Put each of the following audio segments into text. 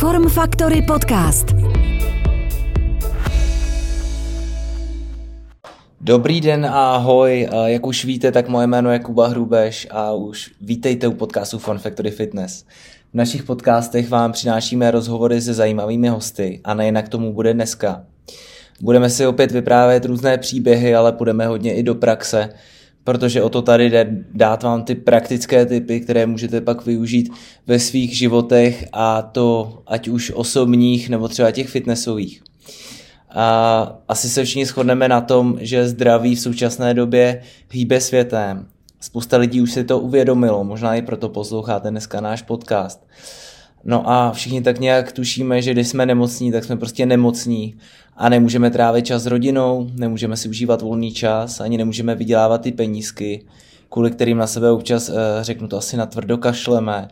Form Factory Podcast. Dobrý den a ahoj, jak už víte, tak moje jméno je Kuba Hrubeš a už vítejte u podcastu Fun Factory Fitness. V našich podcastech vám přinášíme rozhovory se zajímavými hosty a nejen k tomu bude dneska. Budeme si opět vyprávět různé příběhy, ale půjdeme hodně i do praxe, protože o to tady jde dát vám ty praktické typy, které můžete pak využít ve svých životech a to ať už osobních nebo třeba těch fitnessových. A asi se všichni shodneme na tom, že zdraví v současné době hýbe světem. Spousta lidí už si to uvědomilo, možná i proto posloucháte dneska náš podcast. No a všichni tak nějak tušíme, že když jsme nemocní, tak jsme prostě nemocní a nemůžeme trávit čas s rodinou, nemůžeme si užívat volný čas, ani nemůžeme vydělávat ty penízky, kvůli kterým na sebe občas eh, řeknu to asi na tvrdo kašleme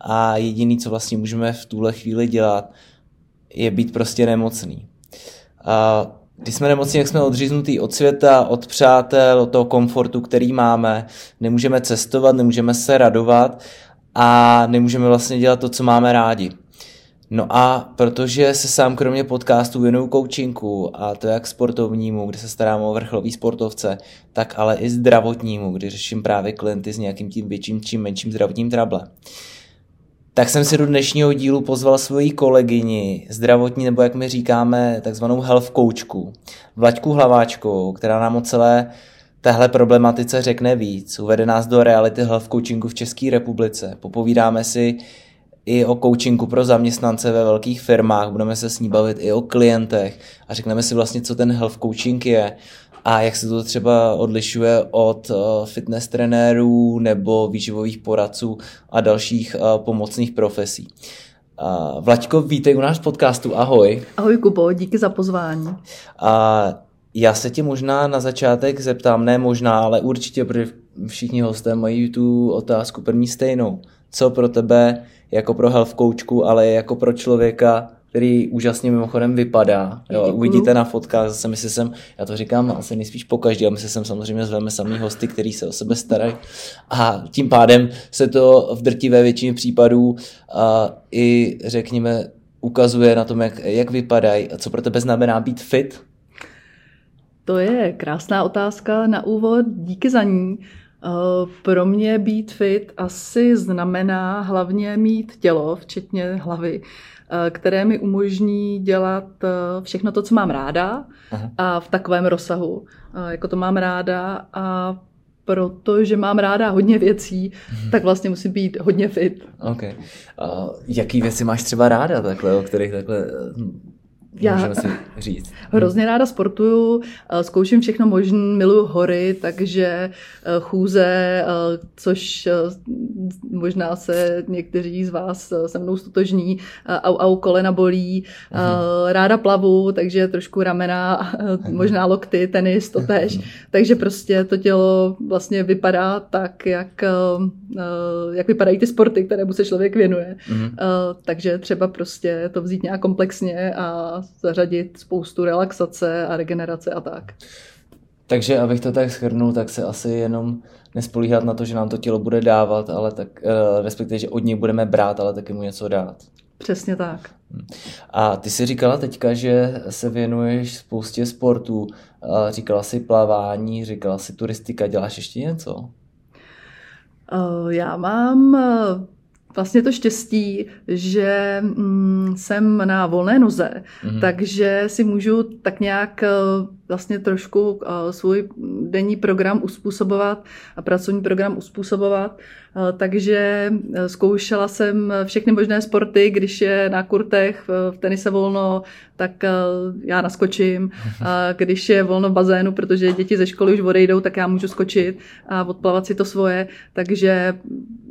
a jediný, co vlastně můžeme v tuhle chvíli dělat, je být prostě nemocný. A když jsme nemocní, jak jsme odříznutí od světa, od přátel, od toho komfortu, který máme, nemůžeme cestovat, nemůžeme se radovat a nemůžeme vlastně dělat to, co máme rádi. No a protože se sám kromě podcastu věnuju coachingu a to jak sportovnímu, kde se starám o vrcholový sportovce, tak ale i zdravotnímu, kdy řeším právě klienty s nějakým tím větším či menším zdravotním trablem tak jsem si do dnešního dílu pozval svoji kolegyni, zdravotní, nebo jak my říkáme, takzvanou health coachku, Vlaďku Hlaváčkou, která nám o celé téhle problematice řekne víc. Uvede nás do reality health coachingu v České republice. Popovídáme si i o coachingu pro zaměstnance ve velkých firmách, budeme se s ní bavit i o klientech a řekneme si vlastně, co ten health coaching je a jak se to třeba odlišuje od eh, fitness trenérů nebo výživových poradců a dalších eh, pomocných profesí. Vlaďko, vítej u nás podcastu, ahoj. Ahoj Kubo, díky za pozvání. A já se ti možná na začátek zeptám, ne možná, ale určitě, protože všichni hosté mají tu otázku první stejnou. Co pro tebe jako pro health coachku, ale jako pro člověka který úžasně mimochodem vypadá. Jo, uvidíte na fotkách, zase my se sem, já to říkám asi nejspíš po každý, a my se sem samozřejmě zveme samý hosty, který se o sebe starají. A tím pádem se to v drtivé většině případů a i řekněme ukazuje na tom, jak, jak vypadají a co pro tebe znamená být fit. To je krásná otázka na úvod, díky za ní. Pro mě být fit asi znamená hlavně mít tělo, včetně hlavy, Eh, které mi umožní dělat eh, všechno to, co mám ráda Aha. a v takovém rozsahu, eh, jako to mám ráda a protože mám ráda hodně věcí, mhm. tak vlastně musím být hodně fit. Ok. Uh, jaký věci máš třeba ráda takhle, o kterých takhle já si říct. hrozně ráda sportuju, eh, zkouším všechno možné, miluju hory, takže eh, chůze, eh, což možná se někteří z vás se mnou stotožní, au, au kolena bolí, uh-huh. ráda plavu, takže trošku ramena, uh-huh. možná lokty, tenis, to tež. Uh-huh. Takže prostě to tělo vlastně vypadá tak, jak, jak vypadají ty sporty, kterému se člověk věnuje. Uh-huh. Takže třeba prostě to vzít nějak komplexně a zařadit spoustu relaxace a regenerace a tak. Takže abych to tak schrnul, tak se asi jenom nespolíhat na to, že nám to tělo bude dávat, ale tak, uh, respektive, že od něj budeme brát, ale taky mu něco dát. Přesně tak. Hm. A ty jsi říkala teďka, že se věnuješ spoustě sportů. Říkala si plavání, říkala si turistika, děláš ještě něco? Eh, já mám eh, vlastně to štěstí, že mm, jsem na volné noze, mm-hmm. takže si můžu tak nějak eh, vlastně trošku eh, svůj denní program uspůsobovat a pracovní program uspůsobovat. Eh, takže zkoušela jsem všechny možné sporty, když je na kurtech v tenise volno, tak já naskočím. A když je volno v bazénu, protože děti ze školy už odejdou, tak já můžu skočit a odplavat si to svoje. Takže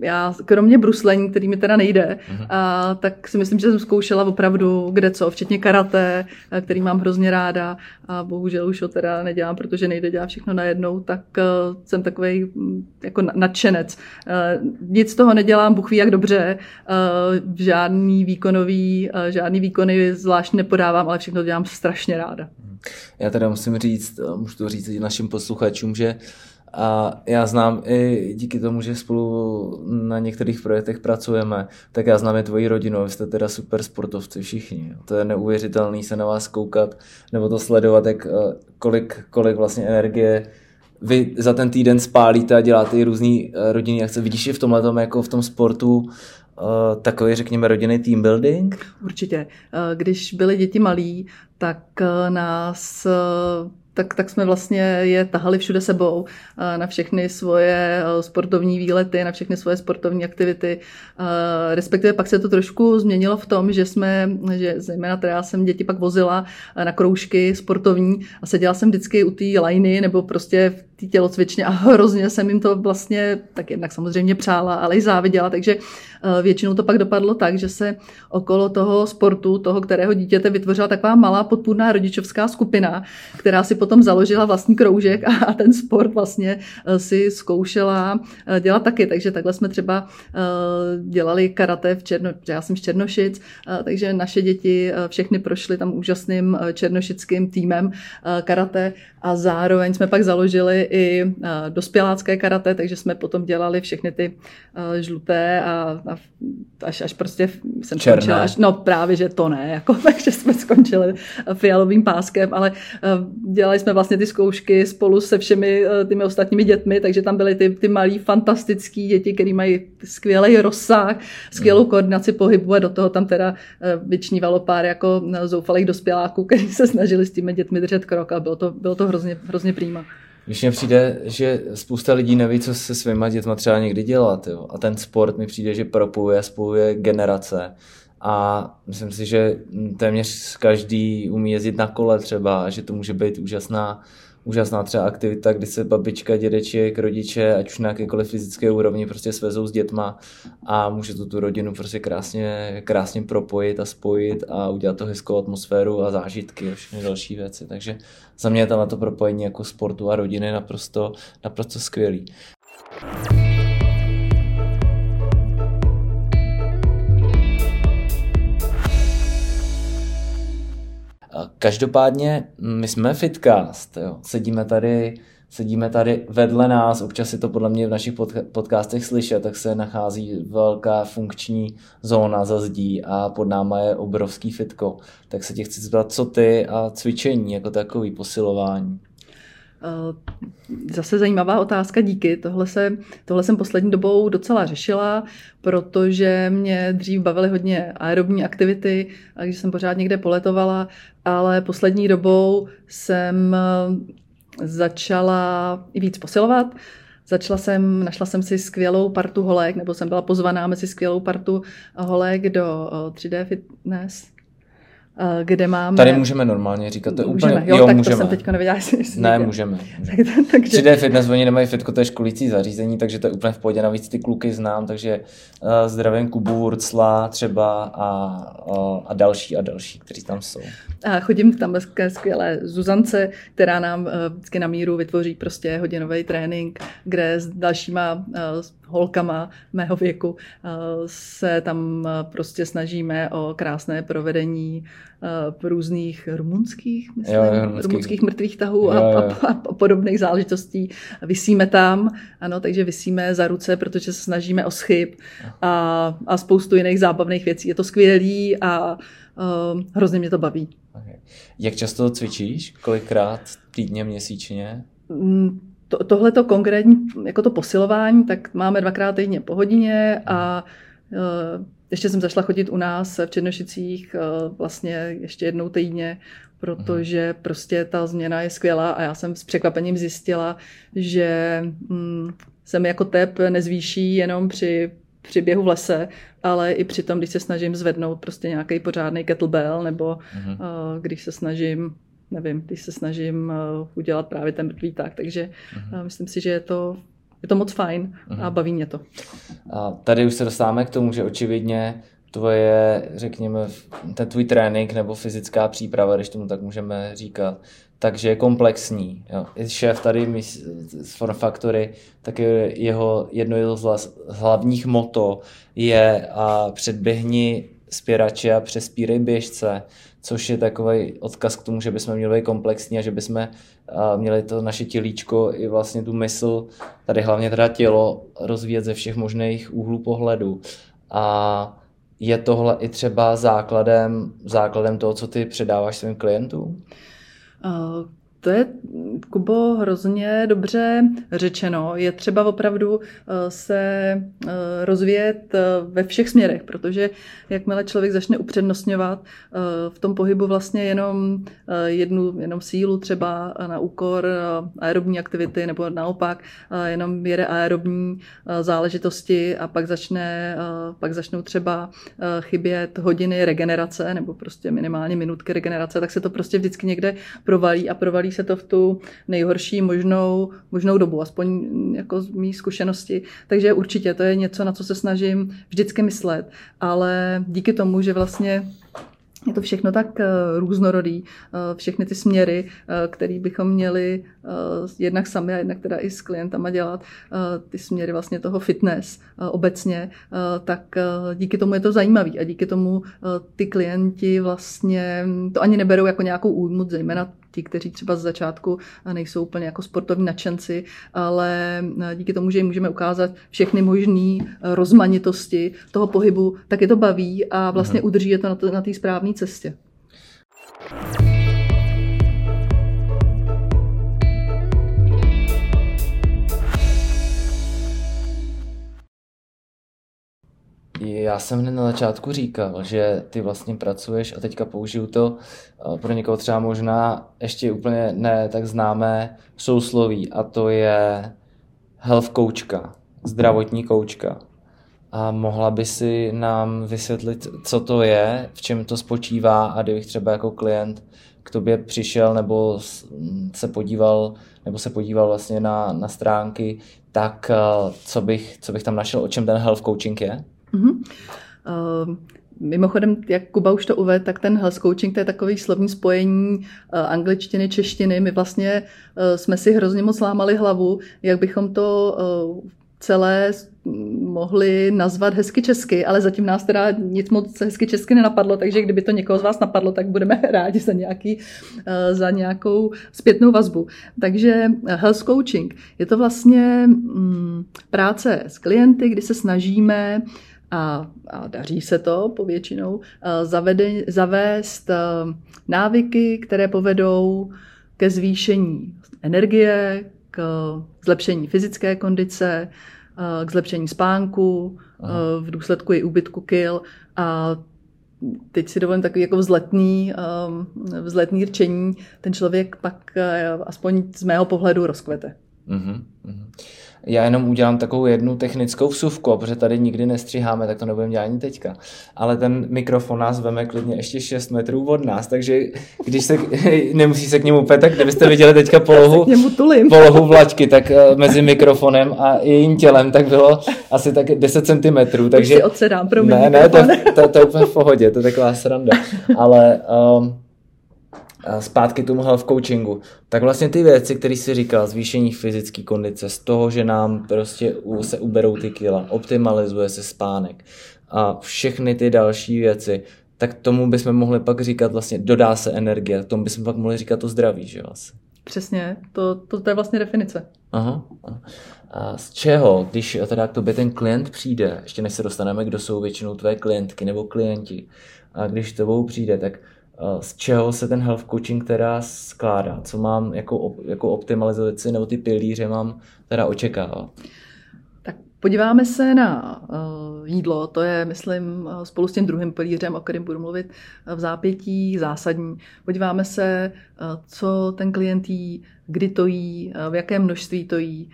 já kromě bruslení, který mi teda nejde, uh-huh. a, tak si myslím, že jsem zkoušela opravdu kde co, včetně karate, který mám hrozně ráda a bohužel už ho teda nedělám, protože nejde dělat všechno najednou, tak uh, jsem takový mm, jako nadšenec. Uh, nic z toho nedělám, Bůh ví jak dobře, uh, žádný výkonový, žádný výkony zvlášť nepodávám, ale všechno dělám strašně ráda. Já teda musím říct, můžu to říct našim posluchačům, že A já znám i díky tomu, že spolu na některých projektech pracujeme, tak já znám i tvoji rodinu, vy jste teda super sportovci všichni. To je neuvěřitelný se na vás koukat, nebo to sledovat, jak, eh, kolik, kolik vlastně energie vy za ten týden spálíte a děláte i různý eh, rodinný akce. Vidíš i v tomhle jako v tom sportu Uh, takový, řekněme, rodinný team building? Určitě. Když byly děti malí, tak nás tak, tak jsme vlastně je tahali všude sebou na všechny svoje eh, sportovní výlety, na všechny svoje sportovní aktivity. Respektive pak se to trošku změnilo v tom, že jsme, že zejména teda já jsem děti pak vozila eh, na kroužky sportovní a seděla jsem vždycky u té lajny nebo prostě v té tělocvičně a hrozně jsem jim to vlastně tak jednak samozřejmě přála, ale i záviděla, takže eh, většinou to pak dopadlo tak, že se okolo toho sportu, toho kterého dítěte vytvořila taková malá podpůrná rodičovská skupina, která si potom založila vlastní kroužek a ten sport vlastně eh, si zkoušela eh, dělat taky, takže takhle jsme třeba dělali karate v Černo, já jsem z Černošic, takže naše děti všechny prošly tam úžasným černošickým týmem karate a zároveň jsme pak založili i eh, dospělácké karate, takže jsme potom dělali všechny ty uh, žluté a, a až, až prostě jsem Černé. skončila, až, no právě, že to ne, jako, takže jsme skončili fialovým páskem, ale uh, dělali jsme vlastně ty zkoušky spolu se všemi těmi ostatními dětmi, takže tam byly ty, ty malí fantastický děti, které mají skvělý rozsah, skvělou mm. koordinaci pohybu a do toho tam teda vyčnívalo pár jako zoufalých dospěláků, kteří se snažili s těmi dětmi držet krok a bylo to, bylo to hrozně, hrozně přímá. Když mně přijde, že spousta lidí neví, co se svýma dětma třeba někdy dělat. Jo. A ten sport mi přijde, že propojuje, spojuje generace. A myslím si, že téměř každý umí jezdit na kole třeba, že to může být úžasná úžasná třeba aktivita, kdy se babička, dědeček, rodiče, ať už na jakékoliv fyzické úrovni prostě svezou s dětma a může to tu rodinu prostě krásně, krásně propojit a spojit a udělat to hezkou atmosféru a zážitky a všechny další věci. Takže za mě je tam na to propojení jako sportu a rodiny naprosto, naprosto skvělý. Každopádně my jsme Fitcast, jo. Sedíme tady sedíme tady vedle nás, občas je to podle mě v našich podcastech slyšet, tak se nachází velká funkční zóna za zdí a pod náma je obrovský fitko. Tak se tě chci zeptat, co ty a cvičení jako takový posilování? Eh, zase zajímavá otázka, díky. Tohle, se, tohle jsem poslední dobou docela řešila, protože mě dřív bavily hodně aerobní aktivity, když jsem pořád někde poletovala, ale poslední dobou jsem eh, začala i víc posilovat. Začala jsem, našla jsem si skvělou partu holek, nebo jsem byla pozvaná mezi skvělou partu holek do 3D eh, Fitness, Eh, kde máme... Tady můžeme normálně říkat, to je můžeme, úplně... Jo, jo tak můžeme. to jsem teďka nevěděla, jestli... Ne, můžeme. můžeme. tak, takže... 3D Fitness, oni nemají fitko, to je školící zařízení, takže to je úplně v pohodě, navíc ty kluky znám, takže uh, zdravím Kubu, Wurcla třeba a, uh, a další a další, kteří tam jsou. A chodím tam ke skvělé Zuzance, která nám uh, vždycky na míru vytvoří prostě hodinový trénink, kde s dalšíma uh, holkama mého věku se tam prostě snažíme o krásné provedení uh, různých rumunských, myslím, jo, jo, rumunských. rumunských mrtvých tahů jo, jo. A, a, a podobných záležitostí. Vysíme tam, ano, takže vysíme za ruce, protože se snažíme o schyb a, a spoustu jiných zábavných věcí. Je to skvělý a uh, hrozně mě to baví. Okay. Jak často cvičíš? Kolikrát týdně, měsíčně? Mm, to, tohleto konkrétní, jako to posilování, tak máme dvakrát týdně po hodině a uh, ještě jsem zašla chodit u nás v Černošicích uh, vlastně ještě jednou týdně, protože mhm. prostě ta změna je skvělá a já jsem s překvapením zjistila, že um, se mi jako tep nezvýší jenom při při běhu v lese, ale i při tom, když se snažím zvednout prostě nějaký pořádný kettlebell, nebo uh-huh. uh, když se snažím nevím, když se snažím uh, udělat právě ten mrtvý tak, takže uh-huh. myslím si, že je to, je to moc fajn a baví mě to. A tady už se dostáváme k tomu, že očividně tvoje, řekněme, ten tvůj trénink nebo fyzická příprava, když tomu tak můžeme říkat, takže je komplexní. Jo. I šéf tady z Form Factory, tak je jeho jedno z hlavních moto je a předběhni spěrače a přespírej běžce, což je takový odkaz k tomu, že bychom měli být komplexní a že bychom měli to naše tělíčko i vlastně tu mysl, tady hlavně teda tělo, rozvíjet ze všech možných úhlů pohledu. A je tohle i třeba základem, základem toho, co ty předáváš svým klientům? To je, Kubo, hrozně dobře řečeno. Je třeba opravdu eh, se eh, rozvíjet eh, ve všech směrech, protože jakmile člověk začne upřednostňovat v tom pohybu vlastně jenom jednu jenom sílu třeba na úkor aerobní aktivity nebo naopak jenom jede aerobní záležitosti a pak, začne, pak začnou třeba chybět hodiny regenerace nebo prostě minimálně minutky regenerace, tak se to prostě vždycky někde provalí a provalí se to v tu nejhorší možnou, možnou dobu, aspoň jako z mý zkušenosti. Takže určitě to je něco, na co se snažím vždycky myslet, ale díky tomu, že vlastně je to všechno tak eh, různorodý, eh, všechny ty směry, eh, které bychom měli jednak sami a jednak teda i s klientama dělat, ty směry vlastně toho fitness obecně, tak díky tomu je to zajímavý a díky tomu ty klienti vlastně to ani neberou jako nějakou újmu, zejména ti, kteří třeba z začátku nejsou úplně jako sportovní nadšenci, ale díky tomu, že jim můžeme ukázat všechny možné rozmanitosti toho pohybu, tak je to baví a vlastně mhm. udrží je to na té správné cestě. Já jsem hned na začátku říkal, že ty vlastně pracuješ a teďka použiju to eh, pro někoho třeba možná ještě úplně ne tak známé sousloví a to je health coachka, zdravotní koučka. A mohla by si nám vysvětlit, co to je, v čem to spočívá a kdybych třeba jako klient k tobě přišel nebo se podíval, nebo se podíval vlastně na, na stránky, tak eh, co bych, co bych tam našel, o čem ten health coaching je? Mm-hmm. Uh, Mimochodem, jak Kuba už to uvedl, tak ten health coaching to je takový slovní spojení uh, angličtiny, češtiny. My vlastně uh, jsme si hrozně moc lámali hlavu, jak bychom to uh, celé mohli nazvat hezky česky, ale zatím nás teda nic moc hezky česky nenapadlo, takže kdyby to někoho z vás napadlo, tak budeme rádi za, nějaký, za nějakou zpětnou vazbu. Takže health coaching je to vlastně mm, práce s klienty, kdy se snažíme a, a daří se to povětšinou, zavede, zavést návyky, které povedou ke zvýšení energie, k zlepšení fyzické kondice, k zlepšení spánku, Aha. v důsledku i úbytku kil a teď si dovolím takový jako vzletný, vzletný rčení, ten člověk pak aspoň z mého pohledu rozkvete. Uh-huh. Já jenom udělám takovou jednu technickou vsuvku, protože tady nikdy nestříháme, tak to nebudeme dělat ani teďka. Ale ten mikrofon nás veme klidně ještě 6 metrů od nás, takže když se, nemusí se k němu úplně tak kdybyste viděli teďka polohu, polohu vlačky, tak eh, mezi mikrofonem a jejím tělem, tak bylo asi tak 10 cm. Takže... Už si odsedám, pro Ne, ne, to, to, to, je úplně v pohodě, to je taková sranda. Ale um, zpátky tomu health coachingu, tak vlastně ty věci, které si říkal, zvýšení fyzické kondice, z toho, že nám prostě se uberou ty kila, optimalizuje se spánek a všechny ty další věci, tak tomu bychom mohli pak říkat vlastně, dodá se energie, tomu bychom pak mohli říkat to zdraví, že vlastně. Přesně, to, to, to je vlastně definice. Aha. A z čeho, když teda k tobě ten klient přijde, ještě než se dostaneme, kdo jsou většinou tvé klientky nebo klienti, a když tobou přijde, tak z čeho se ten health coaching teda skládá, co mám jako, jako optimalizaci nebo ty pilíře mám teda očekávat. Tak podíváme se na uh, jídlo, to je, myslím, eh, spolu s tím druhým pilířem, o kterém budu mluvit v zápětí, zásadní. Podíváme se, co ten klient jí, kdy to jí, v jakém množství to jí,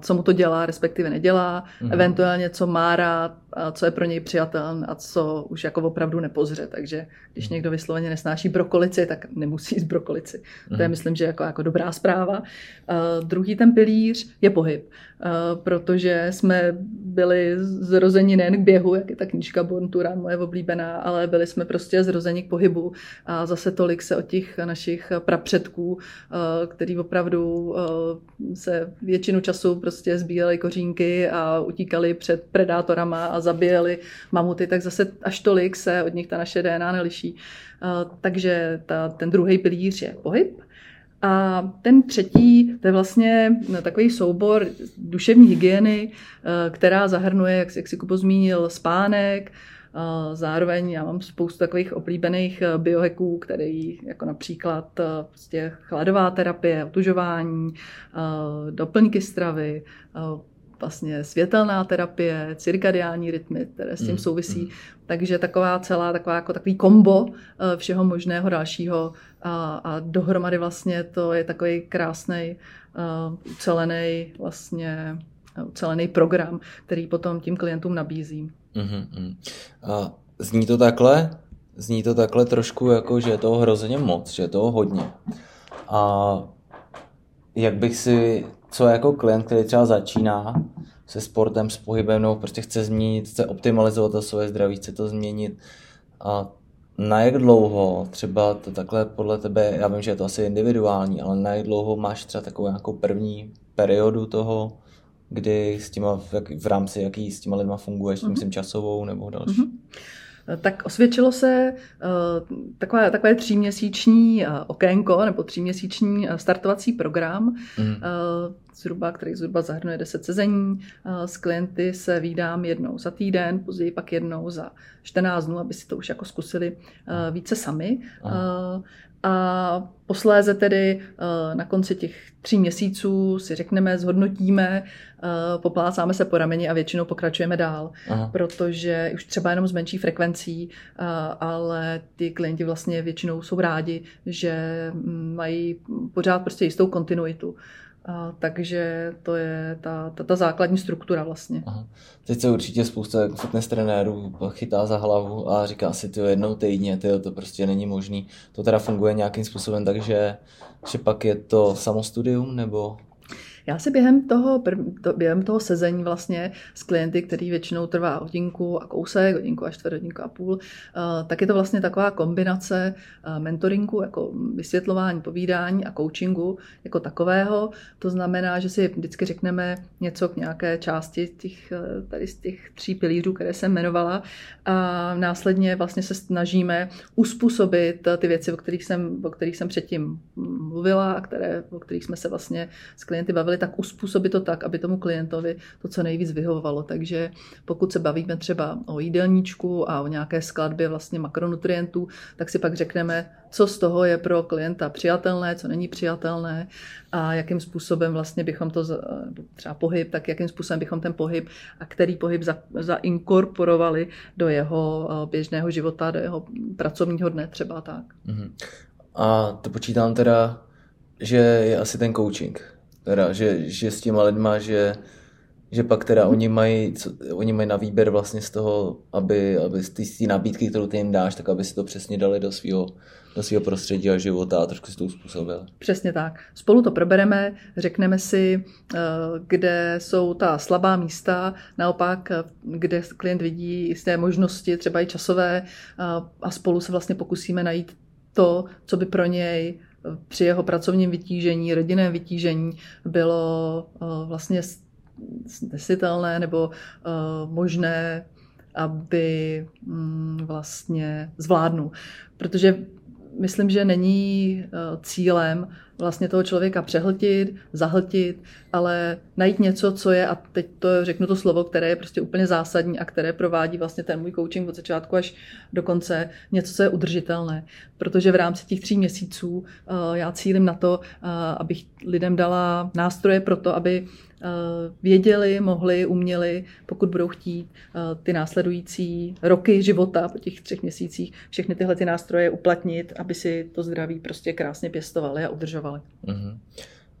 co mu to dělá, respektive nedělá, mm-hmm. eventuálně co má rád, co je pro něj přijatelné a co už jako opravdu nepozře. Takže když někdo vysloveně nesnáší brokolici, tak nemusí jíst brokolici. To je, mhm. myslím, že jako, jako dobrá zpráva. Uh, druhý ten pilíř je pohyb, uh, protože jsme byli zrozeni nejen k běhu, jak je ta knížka Born to Run, moje oblíbená, ale byli jsme prostě zrozeni k pohybu a zase tolik se od těch našich prapředků, uh, který opravdu opravdu se většinu času prostě sbíjeli kořínky a utíkali před predátorama a zabíjeli mamuty, tak zase až tolik se od nich ta naše DNA neliší. Takže ta, ten druhý pilíř je pohyb. A ten třetí, to je vlastně takový soubor duševní hygieny, která zahrnuje, jak, jak si Kupo zmínil, spánek, Zároveň já mám spoustu takových oblíbených eh, biohacků, který jako například eh, prostě chladová terapie, otužování, eh, doplňky stravy, vlastně světelná terapie, cirkadiální rytmy, které s tím mm, souvisí. Mm. Takže taková celá, taková jako takový kombo všeho možného dalšího a, a dohromady vlastně to je takový krásný ucelený vlastně ucelený program, který potom tím klientům nabízím. Mm-hmm. A zní to takhle? Zní to takhle trošku jako, že je toho hrozně moc, že je toho hodně. A jak bych si, co jako klient, který třeba začíná se sportem, s pohybem, nebo prostě chce změnit, chce optimalizovat to svoje zdraví, chce to změnit. A na jak dlouho, třeba to takhle podle tebe, já vím, že je to asi individuální, ale na jak dlouho máš třeba takovou nějakou první periodu toho, kdy s těma, v, jak, v rámci jaký s těma lidma funguješ, mm-hmm. myslím časovou nebo další? Mm-hmm. Tak osvědčilo se uh, takové, takové tříměsíční uh, okénko nebo tříměsíční uh, startovací program, mm. zhruba, který zhruba zahrnuje 10 sezení. S klienty se výdám jednou za týden, později pak jednou za 14 dnů, aby si to už jako zkusili více sami. Uh, a posléze tedy eh, na konci těch tří měsíců si řekneme, zhodnotíme, eh, poplácáme se po rameni a většinou pokračujeme dál, Aha. protože už třeba jenom s menší frekvencí, eh, ale ty klienti vlastně většinou jsou rádi, že mají pořád prostě jistou kontinuitu. A, takže to je ta, ta, ta základní struktura vlastně. Aha. Teď se určitě spousta fitness trenérů chytá za hlavu a říká si, ty jednou týdně, tyjo, to prostě není možný. To teda funguje nějakým způsobem, takže že pak je to samostudium nebo já si během toho, to, během toho sezení vlastně s klienty, který většinou trvá hodinku a kousek, hodinku a čtvrt, hodinku a půl, eh, tak je to vlastně taková kombinace eh, mentoringu, jako vysvětlování, povídání a coachingu jako takového. To znamená, že si vždycky řekneme něco k nějaké části těch, eh, tady z těch tří pilířů, které jsem jmenovala a následně vlastně se snažíme uspůsobit ty věci, o kterých jsem, o kterých jsem předtím mluvila a které, o kterých jsme se vlastně s klienty bavili dokázali tak uspůsobit to tak, aby tomu klientovi to co nejvíc vyhovovalo. Takže pokud se bavíme třeba o jídelníčku a o nějaké skladbě vlastně makronutrientů, tak si pak řekneme, co z toho je pro klienta přijatelné, co není přijatelné a jakým způsobem vlastně bychom to, třeba pohyb, tak jakým způsobem bychom ten pohyb a který pohyb za, zainkorporovali do jeho eh, běžného života, do jeho pracovního dne třeba tak. Mm-hmm. A to počítám teda, že je asi ten coaching teda, že, že s těma lidma, že, že pak teda oni mají, co, oni mají na výběr vlastně z toho, aby, aby z té nabídky, kterou ty jim dáš, tak aby si to přesně dali do svého do svého prostředí a života a trošku si to uspůsobili. Přesně tak. Spolu to probereme, řekneme si, eh, kde jsou ta slabá místa, naopak, eh, kde klient vidí jisté možnosti, třeba i časové, eh, a spolu se vlastně pokusíme najít to, co by pro něj při jeho pracovním vytížení, rodinném vytížení bylo eh, vlastně snesitelné nebo eh, možné, aby mm, vlastně zvládnu. Protože myslím, že není eh, cílem vlastně toho člověka přehltit, zahltit, ale najít něco, co je, a teď to řeknu to slovo, které je prostě úplně zásadní a které provádí vlastně ten můj coaching od začátku až do konce, něco, co je udržitelné. Protože v rámci těch tří měsíců uh, já cílim na to, uh, abych lidem dala nástroje pro to, aby Eh, věděli, mohli, uměli, pokud budou chtít ty následující roky života po těch třech měsících všechny tyhle ty nástroje uplatnit, aby si to zdraví prostě krásně pěstovali a udržovali. Uh-huh.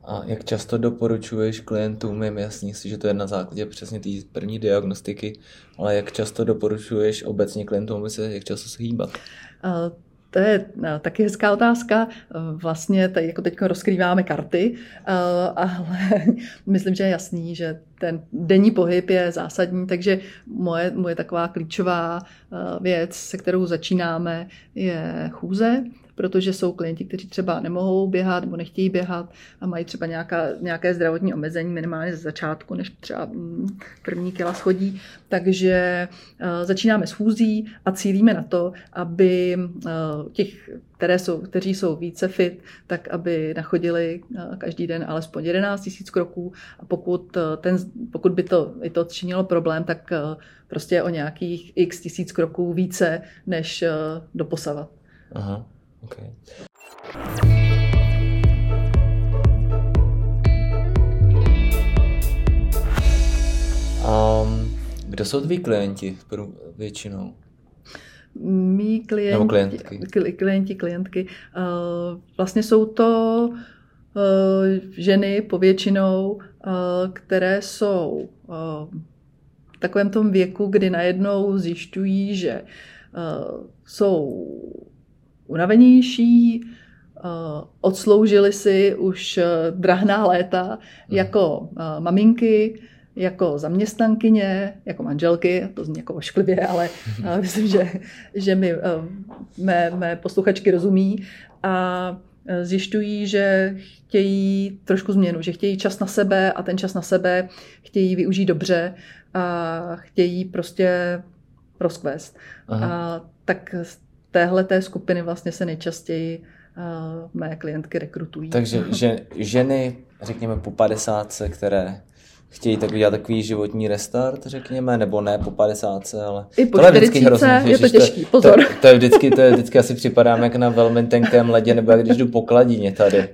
A jak často doporučuješ klientům, je jasný si, že to je na základě přesně té první diagnostiky, ale jak často doporučuješ obecně klientům, aby se jak často se hýbat? Uh, to je eh, taky hezká otázka. Eh, vlastně tady jako teď rozkrýváme karty, eh, ale myslím, že je jasný, že ten denní pohyb je zásadní, takže moje, moje taková klíčová věc, se kterou začínáme, je chůze, protože jsou klienti, kteří třeba nemohou běhat nebo nechtějí běhat a mají třeba nějaká, nějaké zdravotní omezení minimálně ze začátku, než třeba mm, první kila schodí. Takže uh, začínáme s fúzí a cílíme na to, aby uh, těch, které jsou, kteří jsou více fit, tak aby nachodili uh, každý den alespoň 11 000 kroků a pokud, ten, pokud by to, i to činilo problém, tak prostě o nějakých x tisíc kroků více než doposavat. Aha, okay. Um, kdo jsou tví klienti většinou? Mí klienti, Nebo klientky. klienti, klientky. Uh, vlastně jsou to uh, ženy povětšinou, uh, které jsou v takovém tom věku, kdy najednou zjišťují, že jsou unavenější, odsloužili si už drahná léta mhm. jako maminky, jako zaměstnankyně, jako manželky, to zní jako ošklivě, ale myslím, že, že mi mé, mé posluchačky rozumí a zjišťují, že chtějí trošku změnu, že chtějí čas na sebe a ten čas na sebe chtějí využít dobře a chtějí prostě rozkvést. A tak téhle té skupiny vlastně se nejčastěji uh, mé klientky rekrutují. Takže že, ženy, řekněme po 50, které chtějí tak udělat takový životní restart, řekněme, nebo ne po 50, ale I po to je vždycky hrozně, je to těžký, pozor. To, to, je vždycky, to je vždycky asi připadám jak na velmi tenkém ledě, nebo jak když jdu po kladině tady.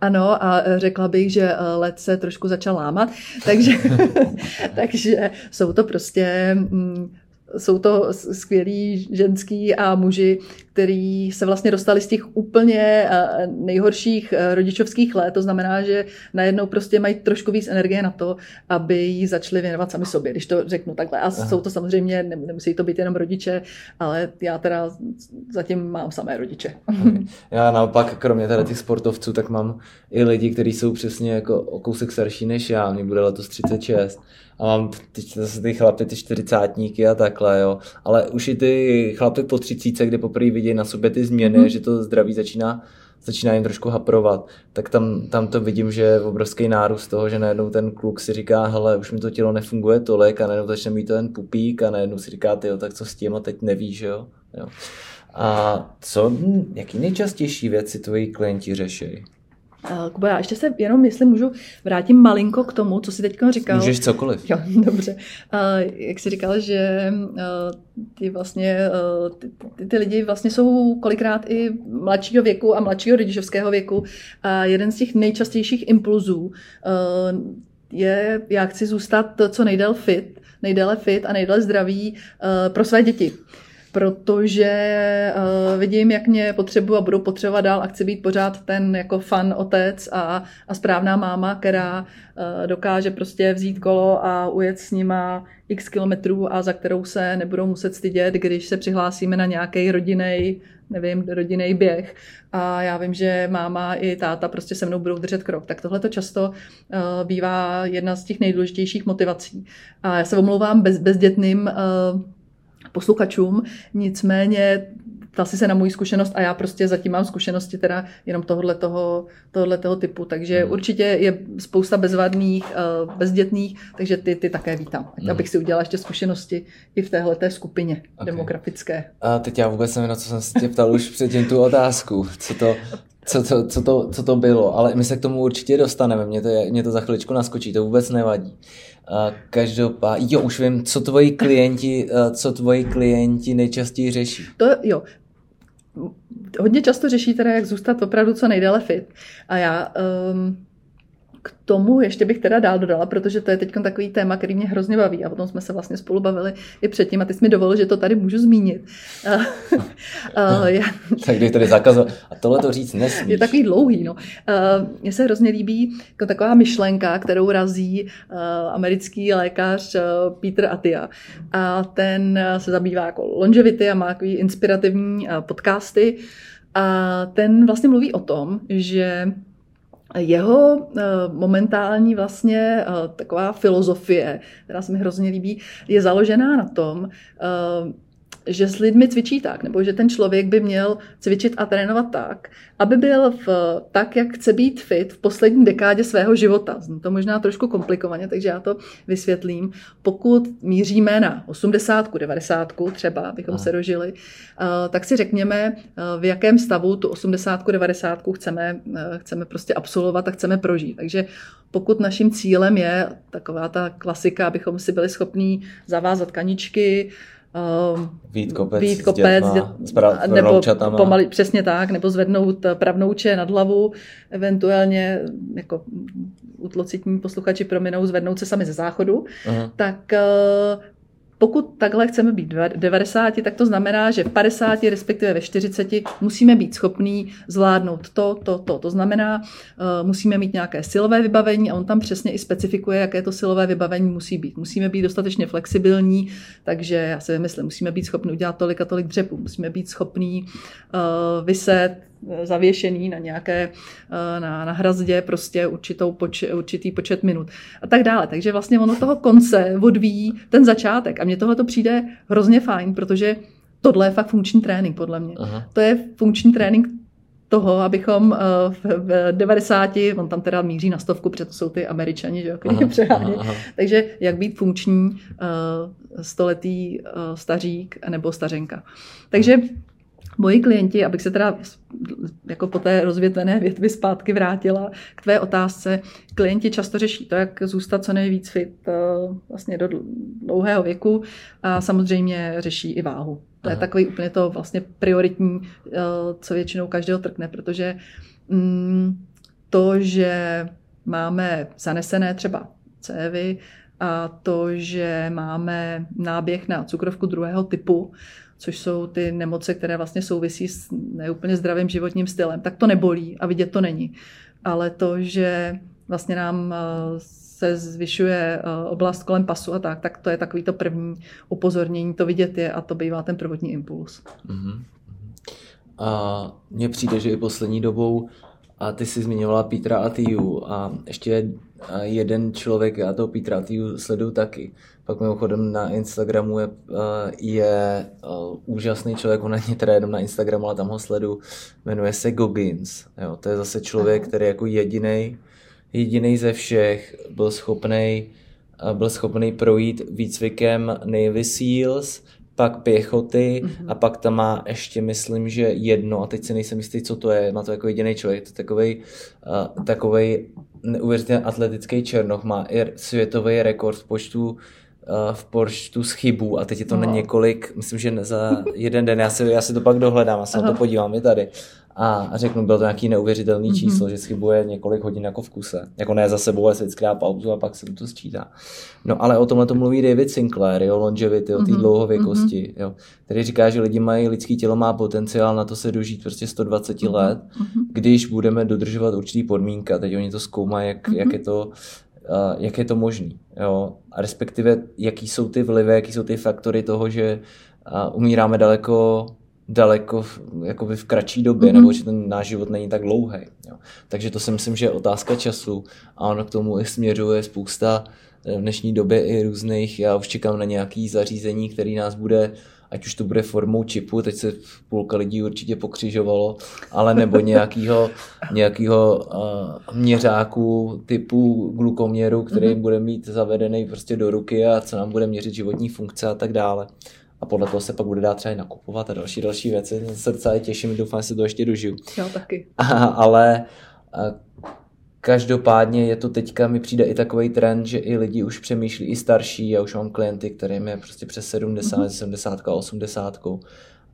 Ano, a řekla bych, že eh, led se trošku začal lámat, takže, takže jsou to prostě mm, jsou to skvělí ženský a muži, který se vlastně dostali z těch úplně eh, nejhorších eh, rodičovských let. To znamená, že najednou prostě mají trošku víc energie na to, aby ji začali věnovat sami sobě, když to řeknu takhle. A Aha. jsou to samozřejmě, nemusí to být jenom rodiče, ale já teda zatím mám samé rodiče. Já naopak, kromě teda těch sportovců, tak mám i lidi, kteří jsou přesně jako o kousek starší než já. Mě bude letos 36 a mám ty, zase ty chlapy, ty čtyřicátníky a takhle, jo. Ale už i ty chlapy po třicíce, kde poprvé vidí na sobě ty změny, mm. že to zdraví začíná začíná jim trošku haprovat, tak tam, tam to vidím, že je obrovský nárůst toho, že najednou ten kluk si říká, hele, už mi to tělo nefunguje tolik a najednou začne mít ten pupík a najednou si říká, ty jo, tak co s tím a teď neví, že jo. jo. A co, jaký nejčastější věci tvoji klienti řeší? Eh, Kuba, já ještě se jenom, jestli můžu, vrátím malinko k tomu, co jsi teď říkal. Můžeš cokoliv. Jo, dobře. Uh, jak jsi říkal, že uh, ty vlastně, uh, ty, ty, ty lidi vlastně jsou kolikrát i mladšího věku a mladšího rodičovského věku. A jeden z těch nejčastějších impulzů je, já chci zůstat co nejdéle fit, nejdéle fit a nejdéle zdravý pro své děti protože uh, vidím, jak mě potřebuji a budu potřebovat dál a chci být pořád ten jako fan otec a, a správná máma, která uh, dokáže prostě vzít kolo a ujet s nima x kilometrů a za kterou se nebudou muset stydět, když se přihlásíme na nějaký rodinný nevím, rodinný běh a já vím, že máma i táta prostě se mnou budou držet krok. Tak tohle to často uh, bývá jedna z těch nejdůležitějších motivací. A já se omlouvám bez, bezdětným uh, posluchačům, nicméně ptal se na můj zkušenost a já prostě zatím mám zkušenosti teda jenom tohohle toho, tohohle toho typu, takže hmm. určitě je spousta bezvadných, eh, bezdětných, takže ty, ty také vítám, hmm. abych si udělala ještě zkušenosti i v téhle skupině okay. demografické. A teď já vůbec nevím, na co jsem se tě ptal už předtím tu otázku, co to, co, co, co, to, co to bylo, ale my se k tomu určitě dostaneme, mě to, je, mě to za chviličku naskočí, to vůbec nevadí. Každopádně, jo, už vím, co tvoji klienti, co tvoji klienti nejčastěji řeší. To jo, hodně často řeší teda, jak zůstat opravdu co nejdéle fit. A já um, k tomu ještě bych teda dál dodala, protože to je teď takový téma, který mě hrozně baví a potom jsme se vlastně spolu bavili i předtím a ty jsi mi dovolil, že to tady můžu zmínit. Uh, já... tak když tady zakazovat. A tohle to říct nesmíš. Je takový dlouhý, no. Uh, mně se hrozně líbí jako taková myšlenka, kterou razí uh, americký lékař Peter Atia. A ten se zabývá jako longevity a má takový inspirativní podcasty. A ten vlastně mluví o tom, že jeho eh, momentální vlastně eh, taková filozofie, která se mi hrozně líbí, je založená na tom, eh, že s lidmi cvičí tak, nebo že ten člověk by měl cvičit a trénovat tak, aby byl v, tak, jak chce být fit v poslední dekádě svého života. Zní to možná trošku komplikovaně, takže já to vysvětlím. Pokud míříme na 80, 90 třeba, abychom a. se dožili, eh, tak si řekněme, eh, v jakém stavu tu 80, 90 chceme, eh, chceme prostě absolvovat a chceme prožít. Takže pokud naším cílem je taková ta klasika, abychom si byli schopní zavázat kaničky, Vít kopec, Vít kopec s dětma, s pra, nebo pomalý, přesně tak, nebo zvednout pravnouče nad hlavu, eventuálně jako utlocitní posluchači prominou zvednout se sami ze záchodu, uh-huh. tak eh, pokud takhle chceme být v 90, tak to znamená, že v 50, respektive ve 40 musíme být schopní zvládnout to, to, to. To znamená, uh, musíme mít nějaké silové vybavení a on tam přesně i specifikuje, jaké to silové vybavení musí být. Musíme být dostatečně flexibilní, takže já si myslím, musíme být schopni udělat tolik a tolik dřepů, musíme být schopní uh, vyset zavěšený na nějaké, eh, na, na hrazdě prostě určitou poč, určitý počet minut a tak dále. Takže vlastně ono toho konce odvíjí ten začátek a mně tohle to přijde hrozně fajn, protože tohle je fakt funkční trénink podle mě. Aha. To je funkční trénink toho, abychom uh, v, v 90, on tam teda míří na stovku, protože to jsou ty američani, že jo, přehání. Takže jak být funkční uh, stoletý uh, stařík nebo stařenka. Takže Moji klienti, abych se teda jako po té rozvětvené větvi zpátky vrátila k tvé otázce, klienti často řeší to, jak zůstat co nejvíc fit eh, vlastně do dlouhého věku a samozřejmě řeší i váhu. To Aha. je takový úplně to vlastně prioritní, eh, co většinou každého trkne, protože mm, to, že máme zanesené třeba cévy a to, že máme náběh na cukrovku druhého typu, což jsou ty nemoce, které vlastně souvisí s neúplně zdravým životním stylem, tak to nebolí a vidět to není. Ale to, že vlastně nám eh, se zvyšuje eh, oblast kolem pasu a tak, tak to je takový to první upozornění, to vidět je a to bývá ten prvotní impuls. Mm-hmm. A mně přijde, že i poslední dobou ty jsi zmiňovala Petra Atiu a ještě jeden člověk, já toho Petra Atiu sleduju taky. Pak mimochodem na Instagramu je, je úžasný člověk, on není teda jenom na Instagramu, ale tam ho sledu, jmenuje se Goggins. Jo, to je zase člověk, který jako jediný jediný ze všech byl schopný byl schopný projít výcvikem Navy SEALs, pak pěchoty mm-hmm. a pak tam má ještě, myslím, že jedno, a teď si nejsem jistý, co to je, má to jako jediný člověk, to je takovej, uh, takovej neuvěřitelně atletický černoch, má i světový rekord v počtu uh, v počtu z chybů a teď je to no. na několik, myslím, že za jeden den, já si, já si to pak dohledám, já se Aha. na to podívám, je tady a řeknu, bylo to nějaký neuvěřitelný mm-hmm. číslo, že schybuje několik hodin jako v kuse. Jako ne za sebou, ale se vždycky dá pauzu a pak se to sčítá. No ale o tomhle to mluví David Sinclair, jo, longevity, o té mm-hmm. dlouhověkosti, mm-hmm. jo, který říká, že lidi mají, lidský tělo má potenciál na to se dožít prostě 120 mm-hmm. let, mm-hmm. když budeme dodržovat určitý podmínka. Teď oni to zkoumají, jak, mm-hmm. jak je to Uh, jak je to možné. A respektive, jaký jsou ty vlivy, jaký jsou ty faktory toho, že uh, umíráme daleko daleko v, jakoby v kratší době, mm-hmm. nebo že ten náš život není tak dlouhý. Jo. Takže to si myslím, že je otázka času a ono k tomu i směřuje spousta eh, v dnešní době i různých, já už čekám na nějaký zařízení, který nás bude ať už to bude formou čipu, teď se půlka lidí určitě pokřižovalo, ale nebo nějakého, nějakého uh, měřáku typu glukoměru, který mm-hmm. bude mít zavedený prostě do ruky a co nám bude měřit životní funkce a tak dále a podle toho se pak bude dát třeba i nakupovat a další další věci. Se docela těším, doufám, že se to ještě dožiju. Já taky. A, ale a, každopádně je to teďka, mi přijde i takový trend, že i lidi už přemýšlí, i starší, já už mám klienty, kterým je prostě přes 70, mm-hmm. 70 a 80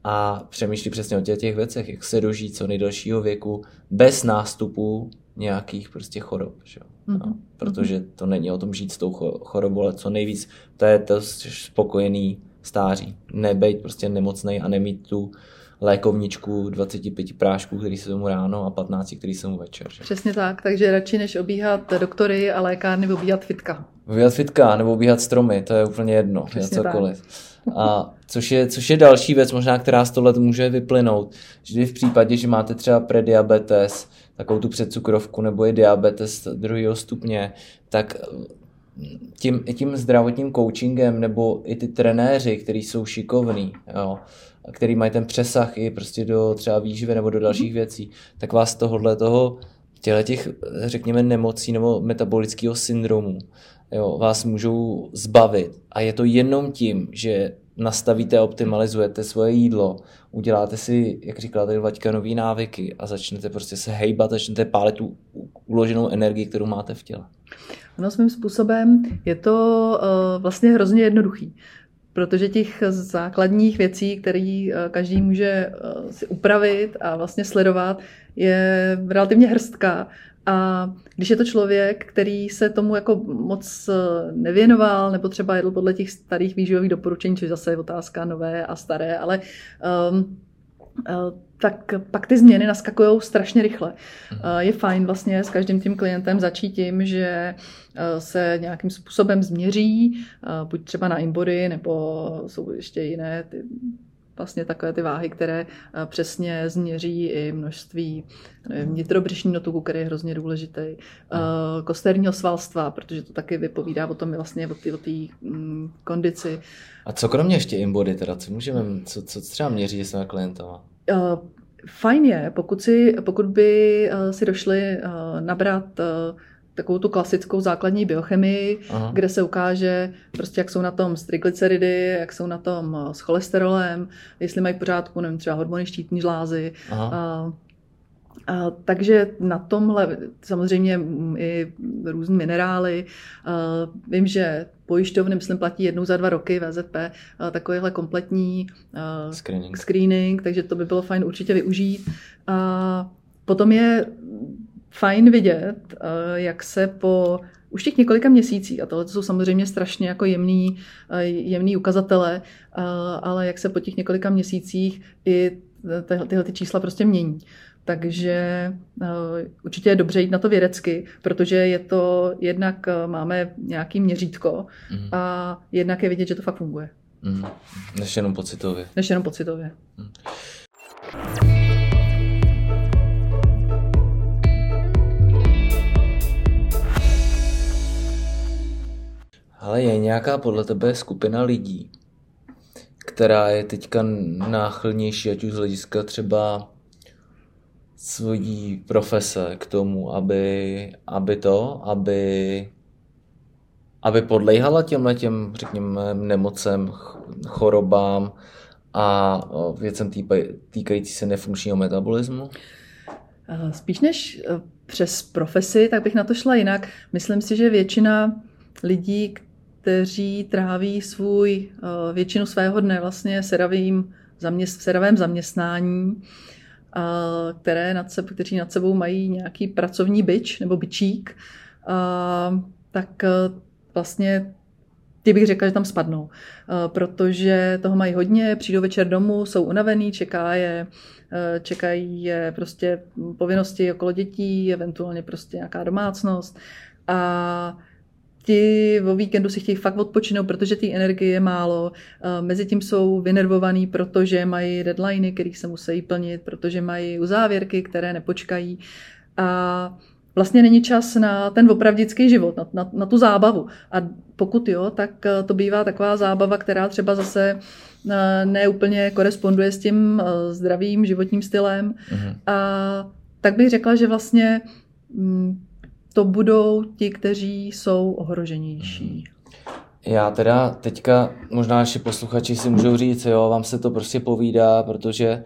a přemýšlí přesně o těch, těch věcech, jak se dožít co nejdelšího věku bez nástupu nějakých prostě chorob. Že? Mm-hmm. No, protože to není o tom žít s tou chorobou, ale co nejvíc, to je to spokojený stáří. Nebejt prostě nemocnej a nemít tu lékovničku 25 prášků, který se mu ráno a 15, který se mu večer. Že? Přesně tak, takže radši než obíhat doktory a lékárny, obíhat fitka. Obíhat fitka nebo obíhat stromy, to je úplně jedno, Přesně je cokoliv. Tak. A což je, což je další věc, možná, která z tohle může vyplynout, že v případě, že máte třeba prediabetes, takovou tu předcukrovku nebo je diabetes druhého stupně, tak tím, tím zdravotním coachingem nebo i ty trenéři, kteří jsou šikovní, jo, který mají ten přesah i prostě do třeba výživy nebo do dalších věcí, tak vás tohohle toho těle těch, řekněme, nemocí nebo metabolického syndromu jo, vás můžou zbavit. A je to jenom tím, že nastavíte a optimalizujete svoje jídlo, uděláte si, jak říkala tady Vaťka, nový návyky a začnete prostě se hejbat, začnete pálit tu uloženou energii, kterou máte v těle. No svým způsobem je to uh, vlastně hrozně jednoduchý protože těch základních věcí, které uh, každý může uh, si upravit a vlastně sledovat, je relativně hrstka. A když je to člověk, který se tomu jako moc eh, nevěnoval, nebo třeba jedl podle těch starých výživových doporučení, což zase je otázka nové a staré, ale um, tak pak ty změny naskakují strašně rychle. Mhm. Je fajn vlastně s každým tím klientem začít tím, že se nějakým způsobem změří, buď třeba na inbody, nebo jsou ještě jiné ty vlastně takové ty váhy, které eh, přesně změří i množství vnitrobřišního tuku, který je hrozně důležitý, eh, kosterního svalstva, protože to taky vypovídá o tom vlastně o té o mm, kondici. A co kromě ještě imbody, teda, co můžeme, co, co třeba měří s klientama? Uh, fajn je, pokud, si, pokud by si došli nabrat takovou tu klasickou základní biochemii, Aha. kde se ukáže, prostě jak jsou na tom s triglyceridy, jak jsou na tom eh, s cholesterolem, jestli mají v pořádku, nevím, třeba hormony štítní žlázy. A, a, takže na tomhle samozřejmě i různé minerály. A, vím, že pojišťovny, myslím, platí jednou za dva roky VZP, a, takovýhle kompletní a, screening. screening, takže to by bylo fajn určitě využít. A potom je fajn vidět, eh, jak se po už těch několika měsících, a tohle jsou samozřejmě strašně jako jemný, eh, jemný ukazatele, eh, ale jak se po těch několika měsících i tyhle, tyhle ty čísla prostě mění. Takže určitě je dobře jít na to vědecky, protože je to jednak máme nějaký měřítko mm. a jednak je vidět, že to fakt funguje. Mm. Než jenom pocitově. Než jenom pocitově. Mm. Ale je nějaká podle tebe skupina lidí, která je teďka náchylnější, ať už z hlediska třeba svojí profese k tomu, aby, aby to, aby, aby podlejhala těmhle těm, řekněme, nemocem, chorobám a věcem týkající se nefunkčního metabolismu? Spíš než e, přes profesi, tak bych na to šla jinak. Myslím si, že většina lidí, kteří tráví svůj, eh, většinu svého dne vlastně sedavým, zaměst, sedavém zaměstnání, které nad sebe, kteří nad sebou mají nějaký pracovní byč nebo byčík, tak eh, vlastně ty bych řekla, že tam spadnou, eh, protože toho mají hodně, přijdou večer domů, jsou unavený, čeká je, čekají je prostě povinnosti okolo dětí, eventuálně prostě nějaká domácnost a ti o víkendu si chtějí fakt odpočinout, protože té energie je málo. Mezitím jsou vynervovaný, protože mají deadliny, které se musí plnit, protože mají uzávěrky, které nepočkají. A vlastně není čas na ten opravdický život, na, na, na tu zábavu. A pokud jo, tak eh, to bývá taková zábava, která třeba zase eh, neúplně koresponduje s tím eh, zdravým životním stylem. Mm-hmm. A tak bych řekla, že vlastně mm, to budou ti, kteří jsou ohroženější. Já teda teďka, možná naši posluchači si můžou říct, jo, vám se to prostě povídá, protože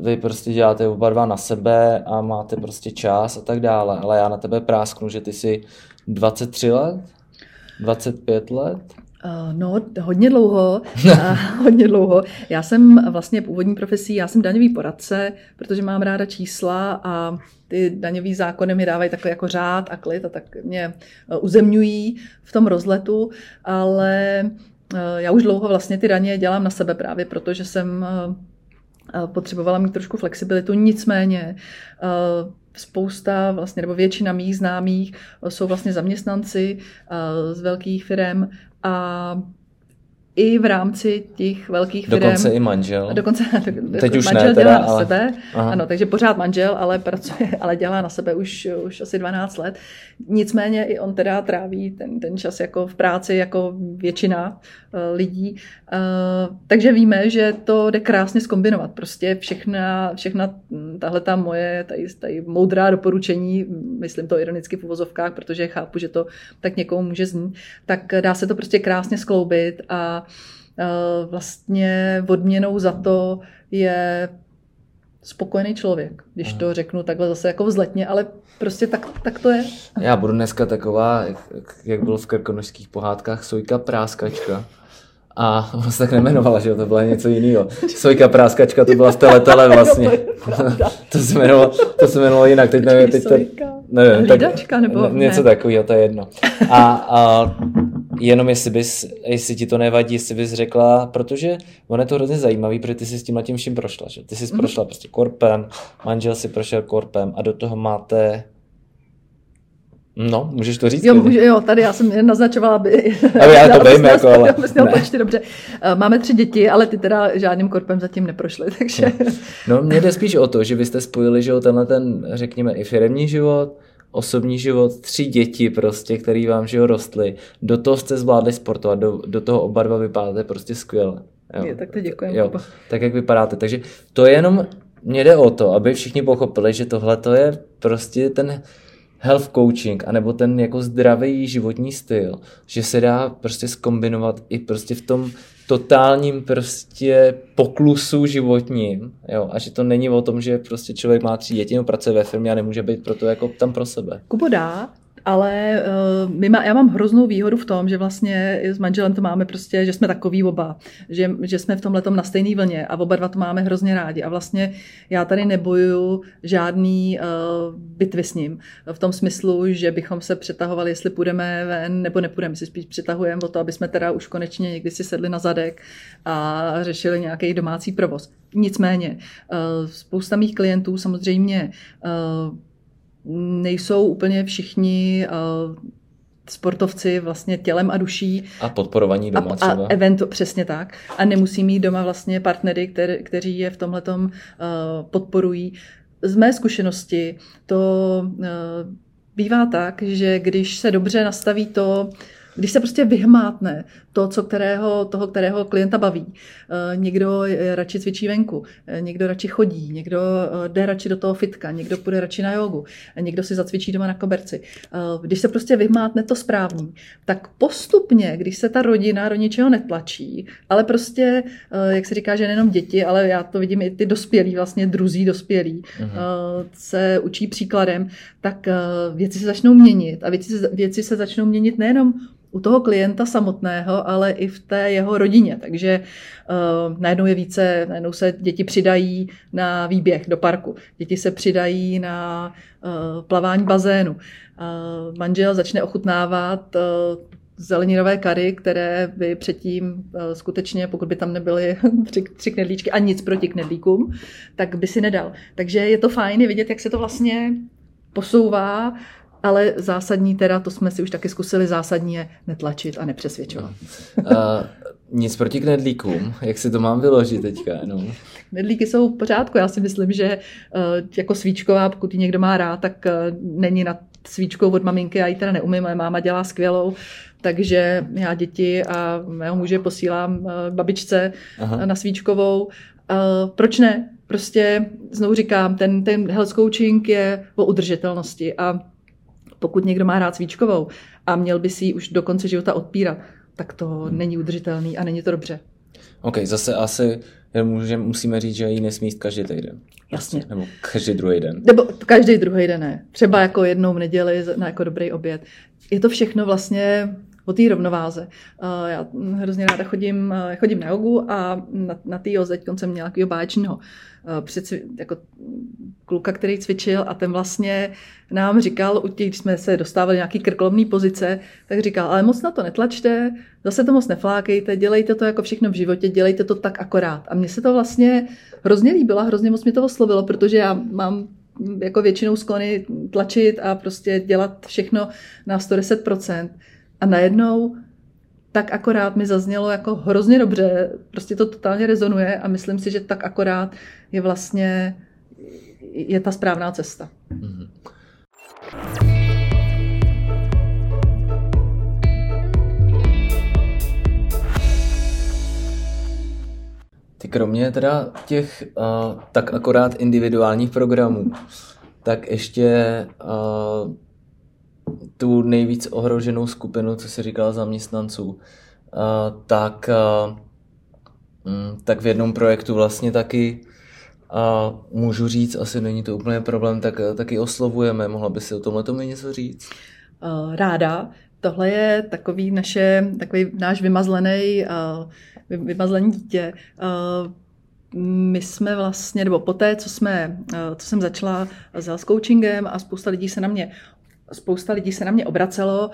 vy prostě děláte oba dva na sebe a máte prostě čas a tak dále, ale já na tebe prásknu, že ty jsi 23 let, 25 let, no, hodně dlouho, uh, hodně dlouho. Já jsem vlastně původní profesí, já jsem daňový poradce, protože mám ráda čísla a ty daňový zákony mi dávají takový jako řád a klid a tak mě uh, uzemňují v tom rozletu, ale já už dlouho vlastně ty daně dělám na sebe právě, protože jsem potřebovala mít trošku flexibilitu, nicméně spousta, vlastně, nebo většina mých známých jsou vlastně zaměstnanci z velkých firm a i v rámci těch velkých firm. Dokonce i manžel. Dokonce, Teď už manžel ne, dělá teda, na ale... sebe. Aha. Ano, takže pořád manžel, ale pracuje, ale dělá na sebe už, už asi 12 let. Nicméně i on teda tráví ten, ten čas jako v práci, jako většina uh, lidí. Uh, takže víme, že to jde krásně skombinovat. Prostě všechna, všechna tahle ta moje tady, tady moudrá doporučení, myslím to ironicky v uvozovkách, protože chápu, že to tak někomu může znít, tak dá se to prostě krásně skloubit a vlastně odměnou za to je spokojený člověk, když to řeknu takhle zase jako vzletně, ale prostě tak, tak to je. Já budu dneska taková, jak bylo v krkonožských pohádkách, sojka práskačka. A on se tak nemenovala, že jo, to byla něco jiného. Sojka práskačka, to byla v teletele vlastně. to, se jmenovalo, to se jmenovalo jinak, teď nevím, teď to, nevím, Hlídačka, nebo ne, něco ne. takového, to je jedno. A, a jenom jestli bys, jestli ti to nevadí, jestli bys řekla, protože ono je to hrozně zajímavý, protože ty jsi s tím tím vším prošla, že? Ty jsi mm. prošla prostě korpem, manžel si prošel korpem a do toho máte No, můžeš to říct? Jo, můžu, jo tady já jsem jen naznačovala, aby... Ale já to vím, jako, ale... Počty, dobře. Eh, máme tři děti, ale ty teda žádným korpem zatím neprošly, takže... No, mě jde spíš o to, že vy jste spojili, že jo, tenhle ten, řekněme, i firmní život, osobní život, tři děti prostě, který vám, že jo, rostly. Do toho jste zvládli sportovat, do, do toho oba dva vypadáte prostě skvěle. Jo. Je, tak to děkujeme. Jo, tak jak vypadáte. Takže to je jenom, mě jde o to, aby všichni pochopili, že tohle to je prostě ten health coaching, anebo ten jako zdravý životní styl, že se dá prostě skombinovat i prostě v tom totálním prostě poklusu životním, jo, a že to není o tom, že prostě člověk má tři děti nebo pracuje ve firmě a nemůže být proto jako tam pro sebe. Kubo dá, ale uh, my má, já mám hroznou výhodu v tom, že vlastně s manželem to máme prostě, že jsme takový oba, že, že jsme v tomhle na stejné vlně a oba dva to máme hrozně rádi. A vlastně já tady nebojuju žádný uh, bitvy s ním. V tom smyslu, že bychom se přetahovali, jestli půjdeme ven nebo nepůjdeme. Si spíš přetahujeme o to, aby jsme teda už konečně někdy si sedli na zadek a řešili nějaký domácí provoz. Nicméně, uh, spousta mých klientů samozřejmě uh, nejsou úplně všichni uh, sportovci vlastně tělem a duší. A podporovaní doma a, třeba. A eventu, přesně tak. A nemusí mít doma vlastně partnery, který, kteří je v tomhle uh, podporují. Z mé zkušenosti to uh, bývá tak, že když se dobře nastaví to, když se prostě vyhmátne to, co kterého, toho, kterého klienta baví. Eh, někdo radši cvičí venku, eh, někdo radši chodí, někdo eh, jde radši do toho fitka, někdo půjde radši na jogu, někdo si zacvičí doma na koberci. Když se prostě vyhmátne to správný, tak postupně, když se ta rodina do ničeho netlačí, ale prostě, jak se říká, že nejenom děti, ale já to vidím i ty dospělí, vlastně druzí dospělí, mhm. se učí příkladem, tak věci se začnou měnit a věci, věci se začnou měnit nejenom u toho klienta samotného, ale i v té jeho rodině. Takže uh, najednou je více, najednou se děti přidají na výběh do parku, děti se přidají na uh, plavání bazénu. Uh, manžel začne ochutnávat uh, zeleninové kary, které by předtím skutečně, pokud by tam nebyly tři, tři knedlíčky a nic proti knedlíkům, tak by si nedal. Takže je to fajn vidět, jak se to vlastně posouvá ale zásadní teda, to jsme si už taky zkusili, zásadní je netlačit a nepřesvědčovat. No. A nic proti knedlíkům, jak si to mám vyložit teďka? No. Knedlíky jsou v pořádku, já si myslím, že eh, jako svíčková, pokud ji někdo má rád, tak eh, není na svíčkou od maminky, já ji teda neumím, moje máma dělá skvělou, takže já děti a mého muže posílám eh, babičce Aha. na svíčkovou. Proč ne? Prostě znovu říkám, ten, ten health coaching je o udržitelnosti a pokud někdo má rád svíčkovou a měl by si ji už do konce života odpírat, tak to hmm. není udržitelný a není to dobře. OK, zase asi může, musíme říct, že ji nesmí jíst každý týden. Jasně. Nebo každý druhý den. Nebo každý druhý den ne. Třeba jako jednou v neděli na jako dobrý oběd. Je to všechno vlastně o té rovnováze. Já hrozně ráda chodím, chodím na jogu a na, na té joze jsem měla takového báječného jako kluka, který cvičil a ten vlastně nám říkal, když jsme se dostávali nějaký krkolomný pozice, tak říkal, ale moc na to netlačte, zase to moc neflákejte, dělejte to jako všechno v životě, dělejte to tak akorát. A mně se to vlastně hrozně líbilo, hrozně moc mi to oslovilo, protože já mám jako většinou sklony tlačit a prostě dělat všechno na 110%. A najednou tak akorát mi zaznělo jako hrozně dobře, prostě to totálně rezonuje a myslím si, že tak akorát je vlastně je ta správná cesta. Mm-hmm. Ty kromě teda těch uh, tak akorát individuálních programů, tak ještě uh, tu nejvíc ohroženou skupinu, co se říkala zaměstnanců, tak, uh, tak v jednom projektu vlastně taky a můžu říct, asi není to úplně problém, tak taky oslovujeme. Mohla by si o tomhle tomu něco říct? Ráda. Tohle je takový naše, takový náš vymazlený, vymazlený dítě. My jsme vlastně, nebo poté, co, jsme, co jsem začala s health coachingem a spousta lidí se na mě spousta lidí se na mě obracelo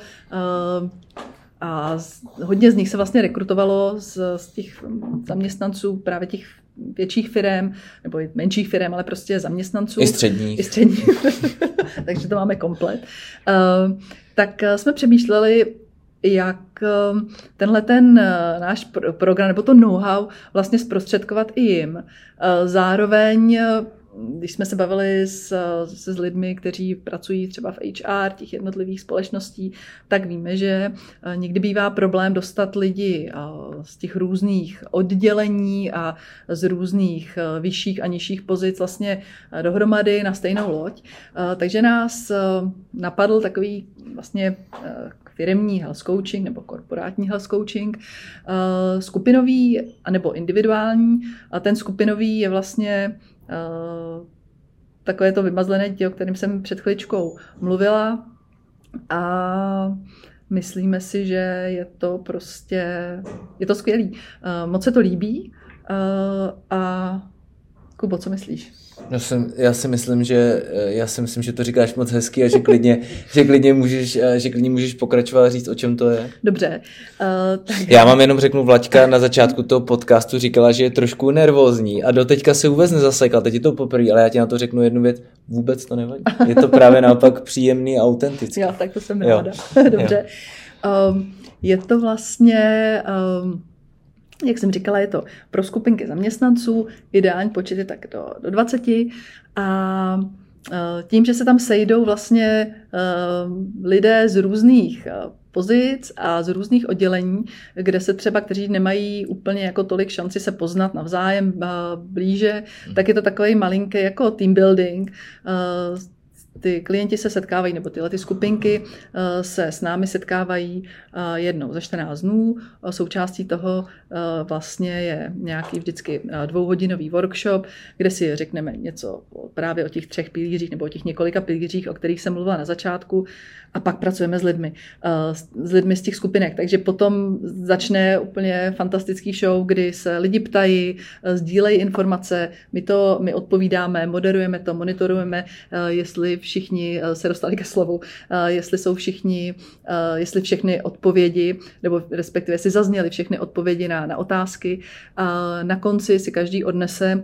a hodně z nich se vlastně rekrutovalo z, z těch zaměstnanců právě těch větších firm, nebo i menších firm, ale prostě zaměstnanců. I středních. I středních. Takže to máme komplet. Uh, tak eh, jsme přemýšleli, jak eh, tenhle ten náš program nebo to know-how vlastně zprostředkovat i jim. Zároveň když jsme se bavili s, se s lidmi, kteří pracují třeba v HR těch jednotlivých společností, tak víme, že eh, někdy bývá problém dostat lidi eh, z těch různých oddělení a z různých eh, vyšších a nižších pozic vlastně dohromady na stejnou loď. Takže nás napadl takový vlastně firmní health coaching nebo korporátní health coaching, skupinový nebo individuální. A ten skupinový je vlastně Eh, takové to vymazlené dítě, o kterém jsem před chvíličkou mluvila. A myslíme si, že je to prostě, je to skvělý. Eh, moc se to líbí eh, a Kubo, co myslíš? Já, jsem, já si myslím, že já si myslím, že to říkáš moc hezky a že klidně, že klidně, můžeš, že klidně můžeš pokračovat a říct, o čem to je. Dobře. Uh, tak... Já mám jenom řeknu, Vlaďka na začátku toho podcastu říkala, že je trošku nervózní a doteďka se vůbec nezasekla, teď je to poprvé, ale já ti na to řeknu jednu věc, vůbec to nevadí. Je to právě naopak příjemný a autentický. Jo, tak to jsem ráda. Dobře. Um, je to vlastně... Um, jak jsem říkala, je to pro skupinky zaměstnanců, ideální počet je tak do, do 20 a e, tím, že se tam sejdou vlastně e, lidé z různých e, pozic a z různých oddělení, kde se třeba, kteří nemají úplně jako tolik šanci se poznat navzájem blíže, tak je to takový malinký jako team building, ty klienti se setkávají, nebo tyhle ty skupinky eh, se s námi setkávají eh, jednou za 14 dnů. Součástí toho eh, vlastně je nějaký vždycky dvouhodinový workshop, kde si řekneme něco právě o těch třech pilířích nebo o těch několika pilířích, o kterých jsem mluvila na začátku a pak pracujeme s lidmi, s lidmi z těch skupinek. Takže potom začne úplně fantastický show, kdy se lidi ptají, sdílejí informace, my to my odpovídáme, moderujeme to, monitorujeme, jestli všichni eh, se dostali ke slovu, eh, jestli jsou všichni, eh, jestli všechny odpovědi, nebo respektive jestli zazněly všechny odpovědi na, na otázky. Na konci si každý odnese